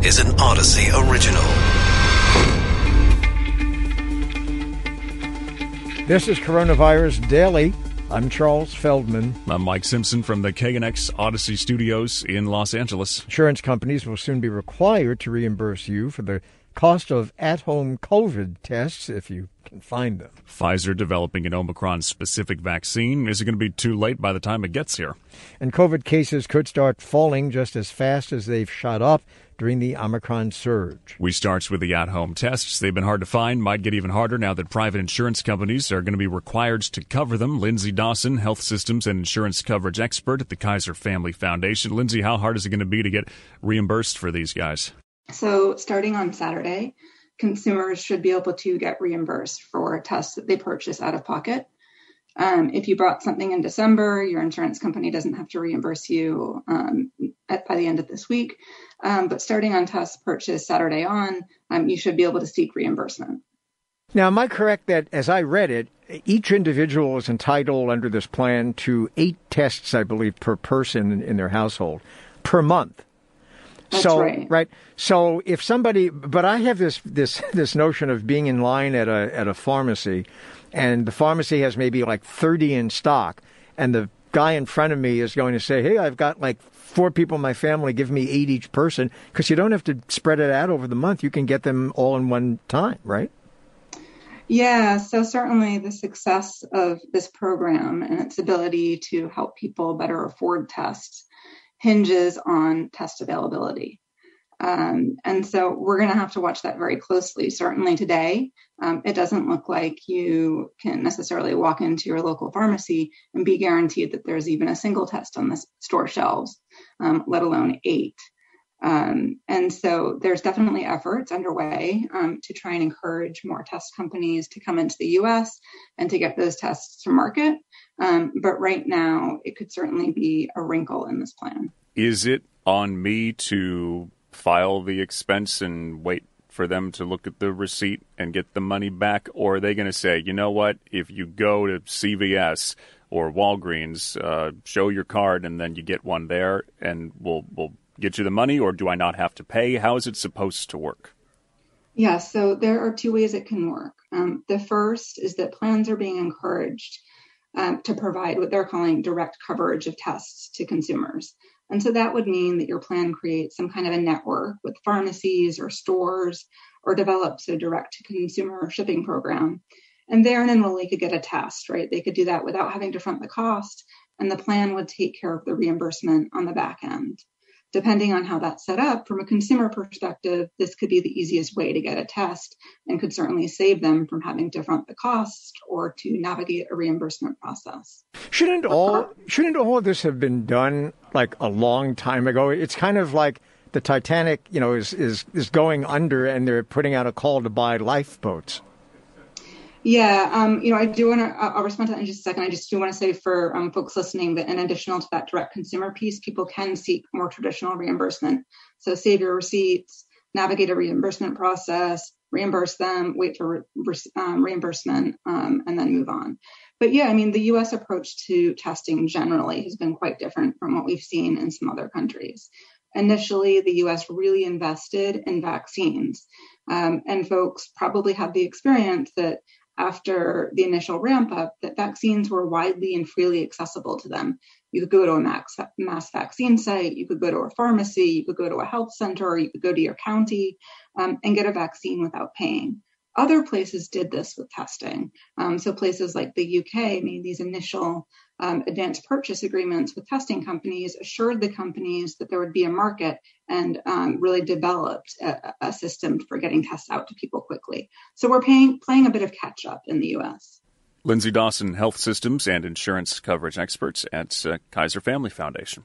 This is an Audacy original. This is Coronavirus Daily. I'm Charles Feldman. I'm Mike Simpson from the KNX Audacy Studios in Los Angeles. Insurance companies will soon be required to reimburse you for the cost of at home COVID tests if you can find them. Pfizer developing an Omicron specific vaccine. Is it going to be too late by the time it gets here? And COVID cases could start falling just as fast as they've shot up during the Omicron surge. We starts with the at-home tests. They've been hard to find, might get even harder now that private insurance companies are going to be required to cover them. Lindsey Dawson, health systems and insurance coverage expert at the Kaiser Family Foundation. Lindsey, how hard is it going to be to get reimbursed for these guys? So, starting on Saturday, consumers should be able to get reimbursed for tests that they purchase out of pocket. Um, if you bought something in December, your insurance company doesn't have to reimburse you um, at, by the end of this week. Um, but starting on test purchase Saturday on, um, you should be able to seek reimbursement. Now, am I correct that as I read it, each individual is entitled under this plan to eight tests, I believe, per person in, in their household per month? That's so right. So if somebody, but I have this this this notion of being in line at a at a pharmacy, and the pharmacy has maybe like thirty in stock, and the guy in front of me is going to say, "Hey, I've got like four people in my family. Give me eight each person," because you don't have to spread it out over the month. You can get them all in one time, right? Yeah, so certainly the success of this program and its ability to help people better afford tests hinges on test availability. Um, and so we're going to have to watch that very closely. Certainly today, um, it doesn't look like you can necessarily walk into your local pharmacy and be guaranteed that there's even a single test on the store shelves, um, let alone eight. Um, and so there's definitely efforts underway um, to try and encourage more test companies to come into the US and to get those tests to market. Um, but right now, it could certainly be a wrinkle in this plan. Is it on me to file the expense and wait for them to look at the receipt and get the money back? Or are they going to say, you know what, if you go to CVS or Walgreens, uh, show your card and then you get one there and we'll, we'll get you the money? Or do I not have to pay? How is it supposed to work? Yeah, so there are two ways it can work. Um, the first is that plans are being encouraged um, to provide what they're calling direct coverage of tests to consumers. And so that would mean that your plan creates some kind of a network with pharmacies or stores or develops a direct to consumer shipping program. And there an enrollee could get a test, right? They could do that without having to front the cost, and the plan would take care of the reimbursement on the back end depending on how that's set up, from a consumer perspective, this could be the easiest way to get a test and could certainly save them from having to front the cost or to navigate a reimbursement process. Shouldn't all shouldn't all of this have been done like a long time ago? It's kind of like the Titanic, you know, is is is going under and they're putting out a call to buy lifeboats. Yeah, um, you know, I do want to. I'll respond to that in just a second. I just do want to say for um, folks listening that in addition to that direct consumer piece, people can seek more traditional reimbursement. So save your receipts, navigate a reimbursement process, reimburse them, wait for re- um, reimbursement, um, and then move on. But yeah, I mean, the U.S. approach to testing generally has been quite different from what we've seen in some other countries. Initially, the U.S. really invested in vaccines, um, and folks probably have the experience that after the initial ramp up that vaccines were widely and freely accessible to them. You could go to a mass vaccine site, you could go to a pharmacy, you could go to a health center, you could go to your county um, and get a vaccine without paying. Other places did this with testing. Um, so places like the UK made these initial advanced purchase agreements with testing companies, assured the companies that there would be a market, and um, really developed a, a, system for getting tests out to people quickly. So we're paying, playing a bit of catch up in the US. Lindsey Dawson, health systems and insurance coverage experts at uh, Kaiser Family Foundation.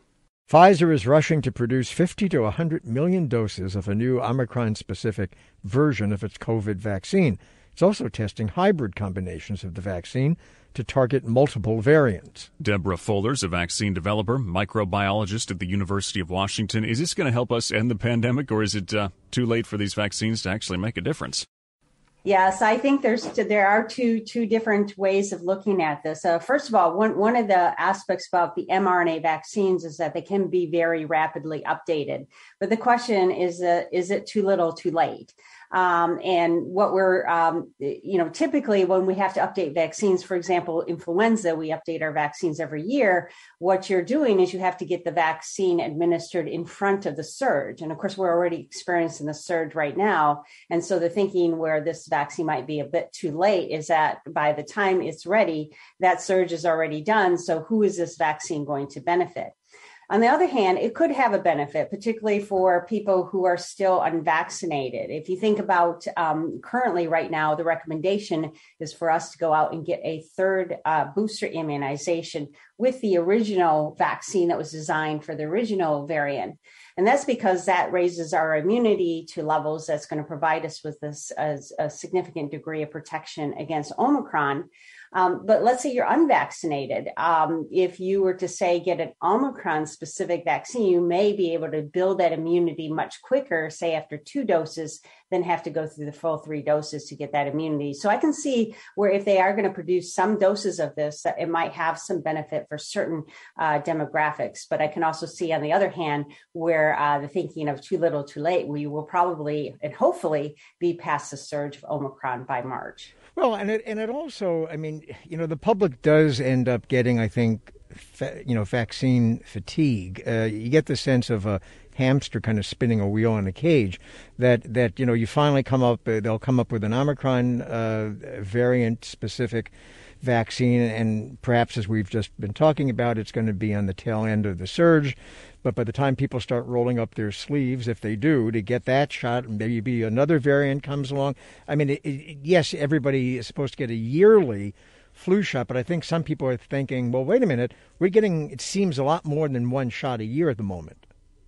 Pfizer is rushing to produce 50 to 100 million doses of a new Omicron specific version of its COVID vaccine. It's also testing hybrid combinations of the vaccine to target multiple variants. Deborah Fuller's a vaccine developer, microbiologist at the University of Washington. Is this going to help us end the pandemic, or is it uh, too late for these vaccines to actually make a difference? Yes, I think there's there are two two different ways of looking at this. Uh, first of all, one one of the aspects about the mRNA vaccines is that they can be very rapidly updated. But the question is, uh, is it too little, too late? Um, and what we're, um, you know, typically when we have to update vaccines, for example, influenza, we update our vaccines every year. What you're doing is you have to get the vaccine administered in front of the surge. And of course, we're already experiencing the surge right now. And so the thinking where this vaccine might be a bit too late is that by the time it's ready, that surge is already done. So who is this vaccine going to benefit? On the other hand, it could have a benefit, particularly for people who are still unvaccinated. If you think about um, currently right now, the recommendation is for us to go out and get a third uh, booster immunization with the original vaccine that was designed for the original variant. And that's because that raises our immunity to levels that's going to provide us with this as a significant degree of protection against Omicron. Um, but let's say you're unvaccinated. Um, if you were to say get an Omicron specific vaccine, you may be able to build that immunity much quicker, say after two doses, than have to go through the full three doses to get that immunity. So I can see where if they are going to produce some doses of this, it might have some benefit for certain uh, demographics. But I can also see, on the other hand, where uh, the thinking of too little, too late, we will probably and hopefully be past the surge of Omicron by March. Well, and it and it also, I mean, you know, the public does end up getting, I think, fa- you know, vaccine fatigue. Uh, you get the sense of a hamster kind of spinning a wheel in a cage. That that you know, you finally come up, uh, they'll come up with an Omicron uh, variant specific vaccine, and perhaps as we've just been talking about, it's going to be on the tail end of the surge. But by the time people start rolling up their sleeves, if they do, to get that shot, maybe another variant comes along. I mean, it, it, yes, everybody is supposed to get a yearly flu shot, but I think some people are thinking, well, wait a minute, we're getting, it seems, a lot more than one shot a year at the moment.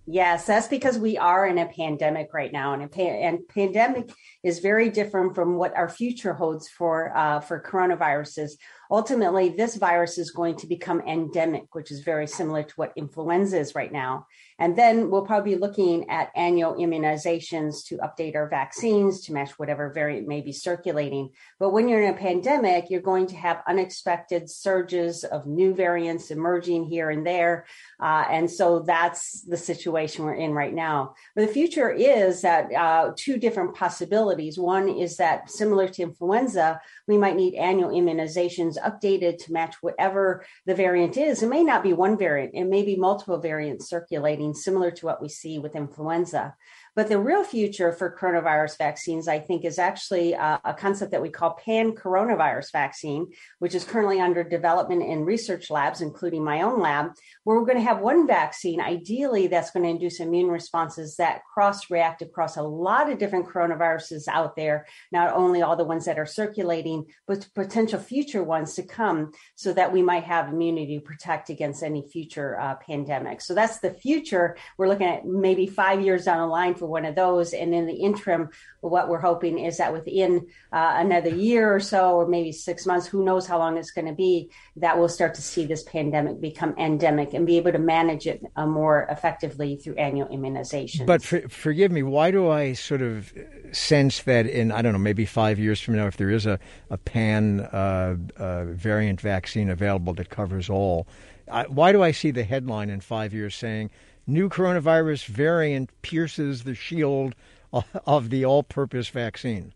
Yes, that's because we are in a pandemic right now, and a pa- and pandemic is very different from what our future holds for uh, for coronaviruses ultimately this virus is going to become endemic, which is very similar to what influenza is right now. And then we'll probably be looking at annual immunizations to update our vaccines to match whatever variant may be circulating. But when you're in a pandemic, you're going to have unexpected surges of new variants emerging here and there. Uh, and so that's the situation we're in right now. But the future is that uh, two different possibilities. One is that similar to influenza, we might need annual immunizations updated to match whatever the variant is. It may not be one variant, it may be multiple variants circulating, similar to what we see with influenza. But the real future for coronavirus vaccines, I think, is actually a, a concept that we call pan coronavirus vaccine, which is currently under development in research labs, including my own lab, where we're going to have one vaccine, ideally, that's going to induce immune responses that cross react across a lot of different coronaviruses out there, not only all the ones that are circulating, but potential future ones to come, so that we might have immunity to protect against any future uh, pandemics. So that's the future. We're looking at maybe five years down the line for for one of those. And in the interim, what we're hoping is that within uh, another year or so, or maybe six months, who knows how long it's going to be, that we'll start to see this pandemic become endemic and be able to manage it uh, more effectively through annual immunization. But for, forgive me, why do I sort of sense that in, I don't know, maybe five years from now, if there is a, a pan uh, uh variant vaccine available that covers all, I, why do I see the headline in five years saying, new coronavirus variant pierces the shield of the all purpose vaccine.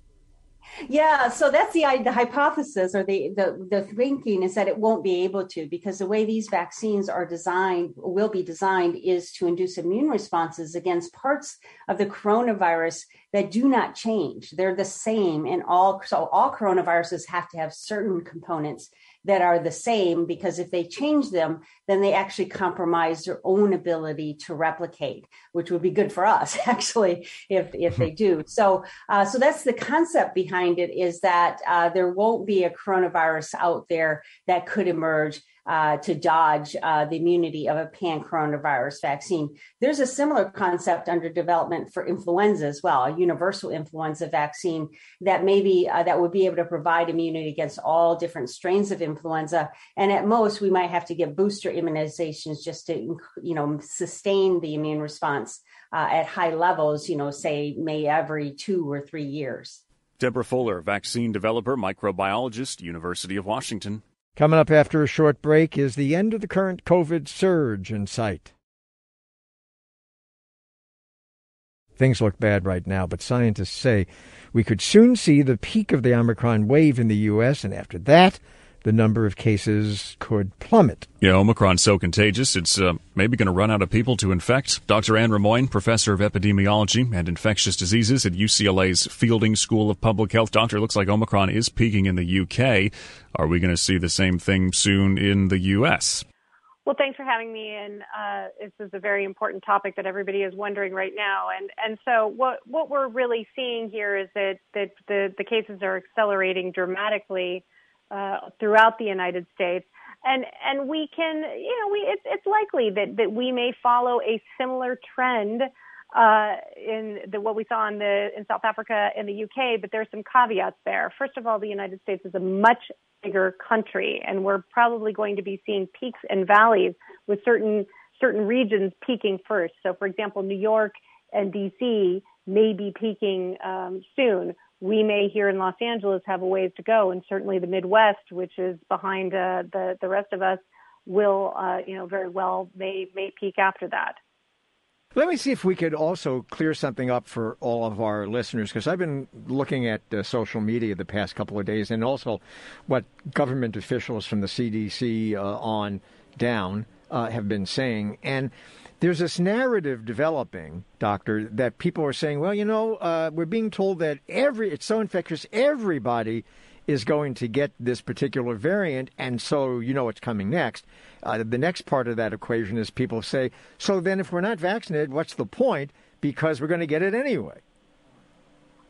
Yeah, so that's the the hypothesis or the, the the thinking is that it won't be able to because the way these vaccines are designed will be designed is to induce immune responses against parts of the coronavirus that do not change. They're the same in all so all coronaviruses have to have certain components that are the same because if they change them, then they actually compromise their own ability to replicate, which would be good for us actually if if they do. So uh, so that's the concept behind it is that uh, there won't be a coronavirus out there that could emerge uh, to dodge uh, the immunity of a pan coronavirus vaccine. There's a similar concept under development for influenza as well, a universal influenza vaccine that maybe uh, that would be able to provide immunity against all different strains of influenza. And at most, we might have to get booster immunizations just to you know sustain the immune response uh, at high levels. You know, say may every two or three years. Deborah Fuller, vaccine developer, microbiologist, University of Washington. Coming up after a short break is the end of the current COVID surge in sight. Things look bad right now, but scientists say we could soon see the peak of the Omicron wave in the U.S., and after that, the number of cases could plummet. Yeah, Omicron's so contagious, it's uh, maybe going to run out of people to infect. Dr. Anne Rimoin, professor of epidemiology and infectious diseases at UCLA's Fielding School of Public Health. Doctor, looks like Omicron is peaking in the UK. Are we going to see the same thing soon in the US? Well, thanks for having me. And uh, this is a very important topic that everybody is wondering right now. And and so what what we're really seeing here is that that the the cases are accelerating dramatically uh, throughout the United States. And and we can, you know, we it's it's likely that that we may follow a similar trend uh, in the, what we saw in the in South Africa and the UK. But there's some caveats there. First of all, the United States is a much bigger country, and we're probably going to be seeing peaks and valleys with certain certain regions peaking first. So, for example, New York and DC may be peaking um, soon, we may here in Los Angeles have a ways to go, and certainly the Midwest, which is behind uh, the the rest of us, will uh, you know very well may may peak after that. Let me see if we could also clear something up for all of our listeners, because I've been looking at uh, social media the past couple of days, and also what government officials from the CDC uh, on down uh, have been saying, and there's this narrative developing, doctor, that people are saying, well, you know, uh, we're being told that every it's so infectious, everybody is going to get this particular variant, and so you know what's coming next. Uh, the next part of that equation is people say, so then if we're not vaccinated, what's the point? Because we're going to get it anyway.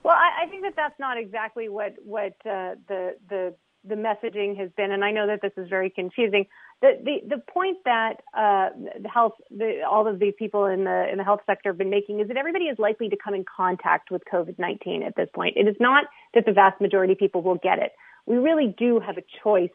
Well, I, I think that that's not exactly what what uh, the the the messaging has been, and I know that this is very confusing the the, the point that uh, the health, the, all of these people in the in the health sector have been making is that everybody is likely to come in contact with COVID nineteen at this point. It is not that the vast majority of people will get it. We really do have a choice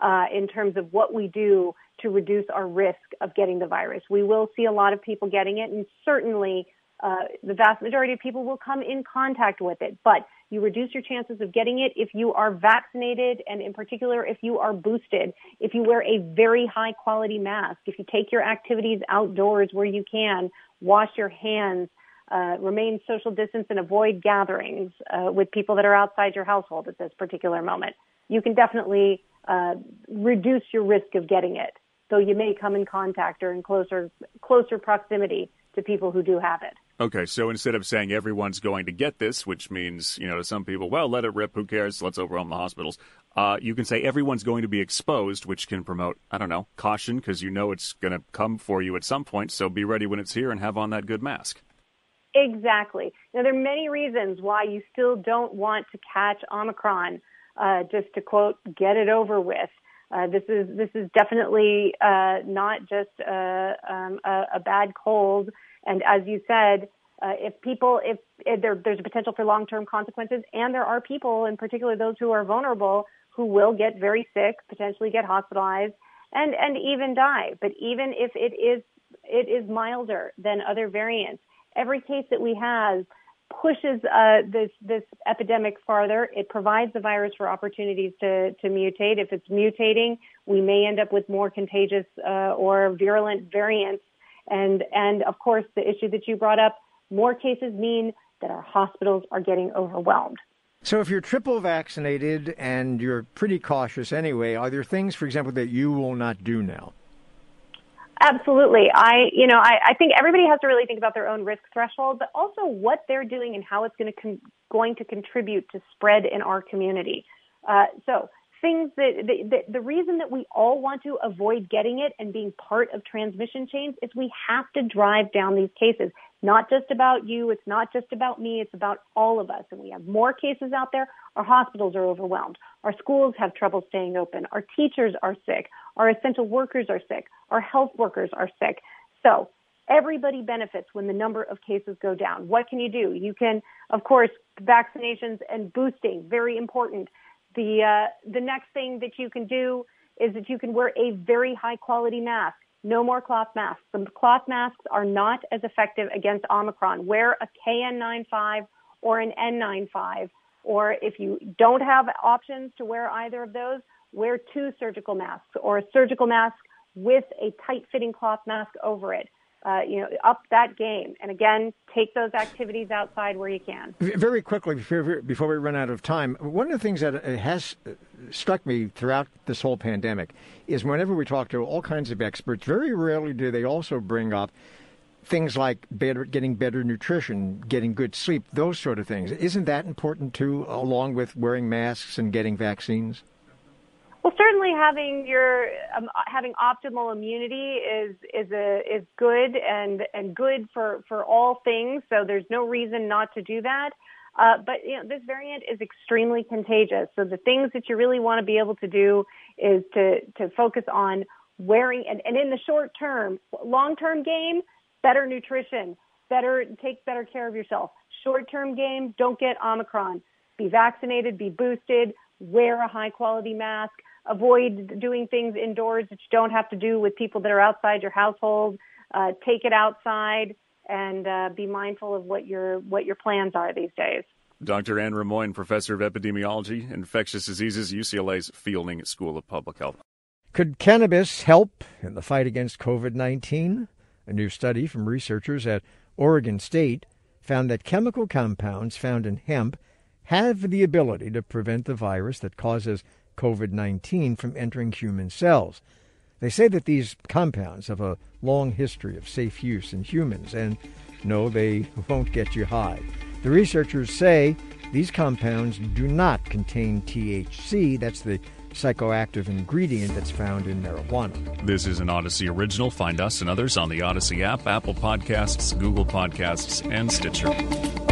uh, in terms of what we do to reduce our risk of getting the virus. We will see a lot of people getting it, and certainly uh, the vast majority of people will come in contact with it. But you reduce your chances of getting it if you are vaccinated and in particular if you are boosted, if you wear a very high quality mask, if you take your activities outdoors where you can, wash your hands, uh, remain social distance and avoid gatherings uh, with people that are outside your household at this particular moment. You can definitely uh, reduce your risk of getting it, though you may come in contact or in closer closer proximity to people who do have it. Okay, so instead of saying everyone's going to get this, which means, you know, to some people, well, let it rip, who cares, let's overwhelm the hospitals, uh, you can say everyone's going to be exposed, which can promote, I don't know, caution, because you know it's going to come for you at some point, so be ready when it's here and have on that good mask. Exactly. Now, there are many reasons why you still don't want to catch Omicron, uh, just to quote, get it over with. Uh, this is this is definitely uh, not just uh, um, a, a bad cold and as you said, uh, if people, if, if there, there's a potential for long-term consequences, and there are people, in particular those who are vulnerable, who will get very sick, potentially get hospitalized, and and even die. But even if it is it is milder than other variants, every case that we have pushes uh, this this epidemic farther. It provides the virus for opportunities to to mutate. If it's mutating, we may end up with more contagious uh, or virulent variants and, and of course, the issue that you brought up, more cases mean that our hospitals are getting overwhelmed. So, if you're triple vaccinated and you're pretty cautious anyway, are there things, for example, that you will not do now? Absolutely. I, you know, I, I think everybody has to really think about their own risk threshold, but also what they're doing and how it's going to con- going to contribute to spread in our community. Uh, so, things that the, reason that we all want to avoid getting it and being part of transmission chains is we have to drive down these cases. Not just about you, it's not just about me, it's about all of us. And we have more cases out there. Our hospitals are overwhelmed. Our schools have trouble staying open. Our teachers are sick. Our essential workers are sick. Our health workers are sick. So everybody benefits when the number of cases go down. What can you do? You can, of course, vaccinations and boosting, very important. The, uh, the next thing that you can do is that you can wear a very high quality mask. No more cloth masks. The cloth masks are not as effective against Omicron. Wear a KN95 or an N95 Or if you don't have options to wear either of those, wear two surgical masks or a surgical mask with a tight fitting cloth mask over it. Uh, you know, up that game. And again, take those activities outside where you can. Very quickly, before, we run out of time, one of the things that has struck me throughout this whole pandemic is whenever we talk to all kinds of experts, very rarely do they also bring up things like better, getting better nutrition, getting good sleep, those sort of things. Isn't that important too, along with wearing masks and getting vaccines? Well, certainly having your um, having optimal immunity is is a is good and and good for for all things. So there's no reason not to do that. Uh, but you know, this variant is extremely contagious. So the things that you really want to be able to do is to to focus on wearing and, and in the short term, long term game, better nutrition, better take better care of yourself. Short term game, don't get Omicron. Be vaccinated, be boosted, wear a high quality mask avoid doing things indoors that you don't have to do with people that are outside your household. Uh, take it outside and uh, be mindful of what your what your plans are these days. Dr. Anne Rimoin, professor of epidemiology, infectious diseases, UCLA's Fielding School of Public Health. Could cannabis help in the fight against COVID 19? A new study from researchers at Oregon State found that chemical compounds found in hemp have the ability to prevent the virus that causes COVID 19 from entering human cells. They say that these compounds have a long history of safe use in humans, and no, they won't get you high. The researchers say these compounds do not contain THC, that's the psychoactive ingredient that's found in marijuana. This is an Audacy original. Find us and others on the Audacy app, Apple Podcasts, Google Podcasts, and Stitcher.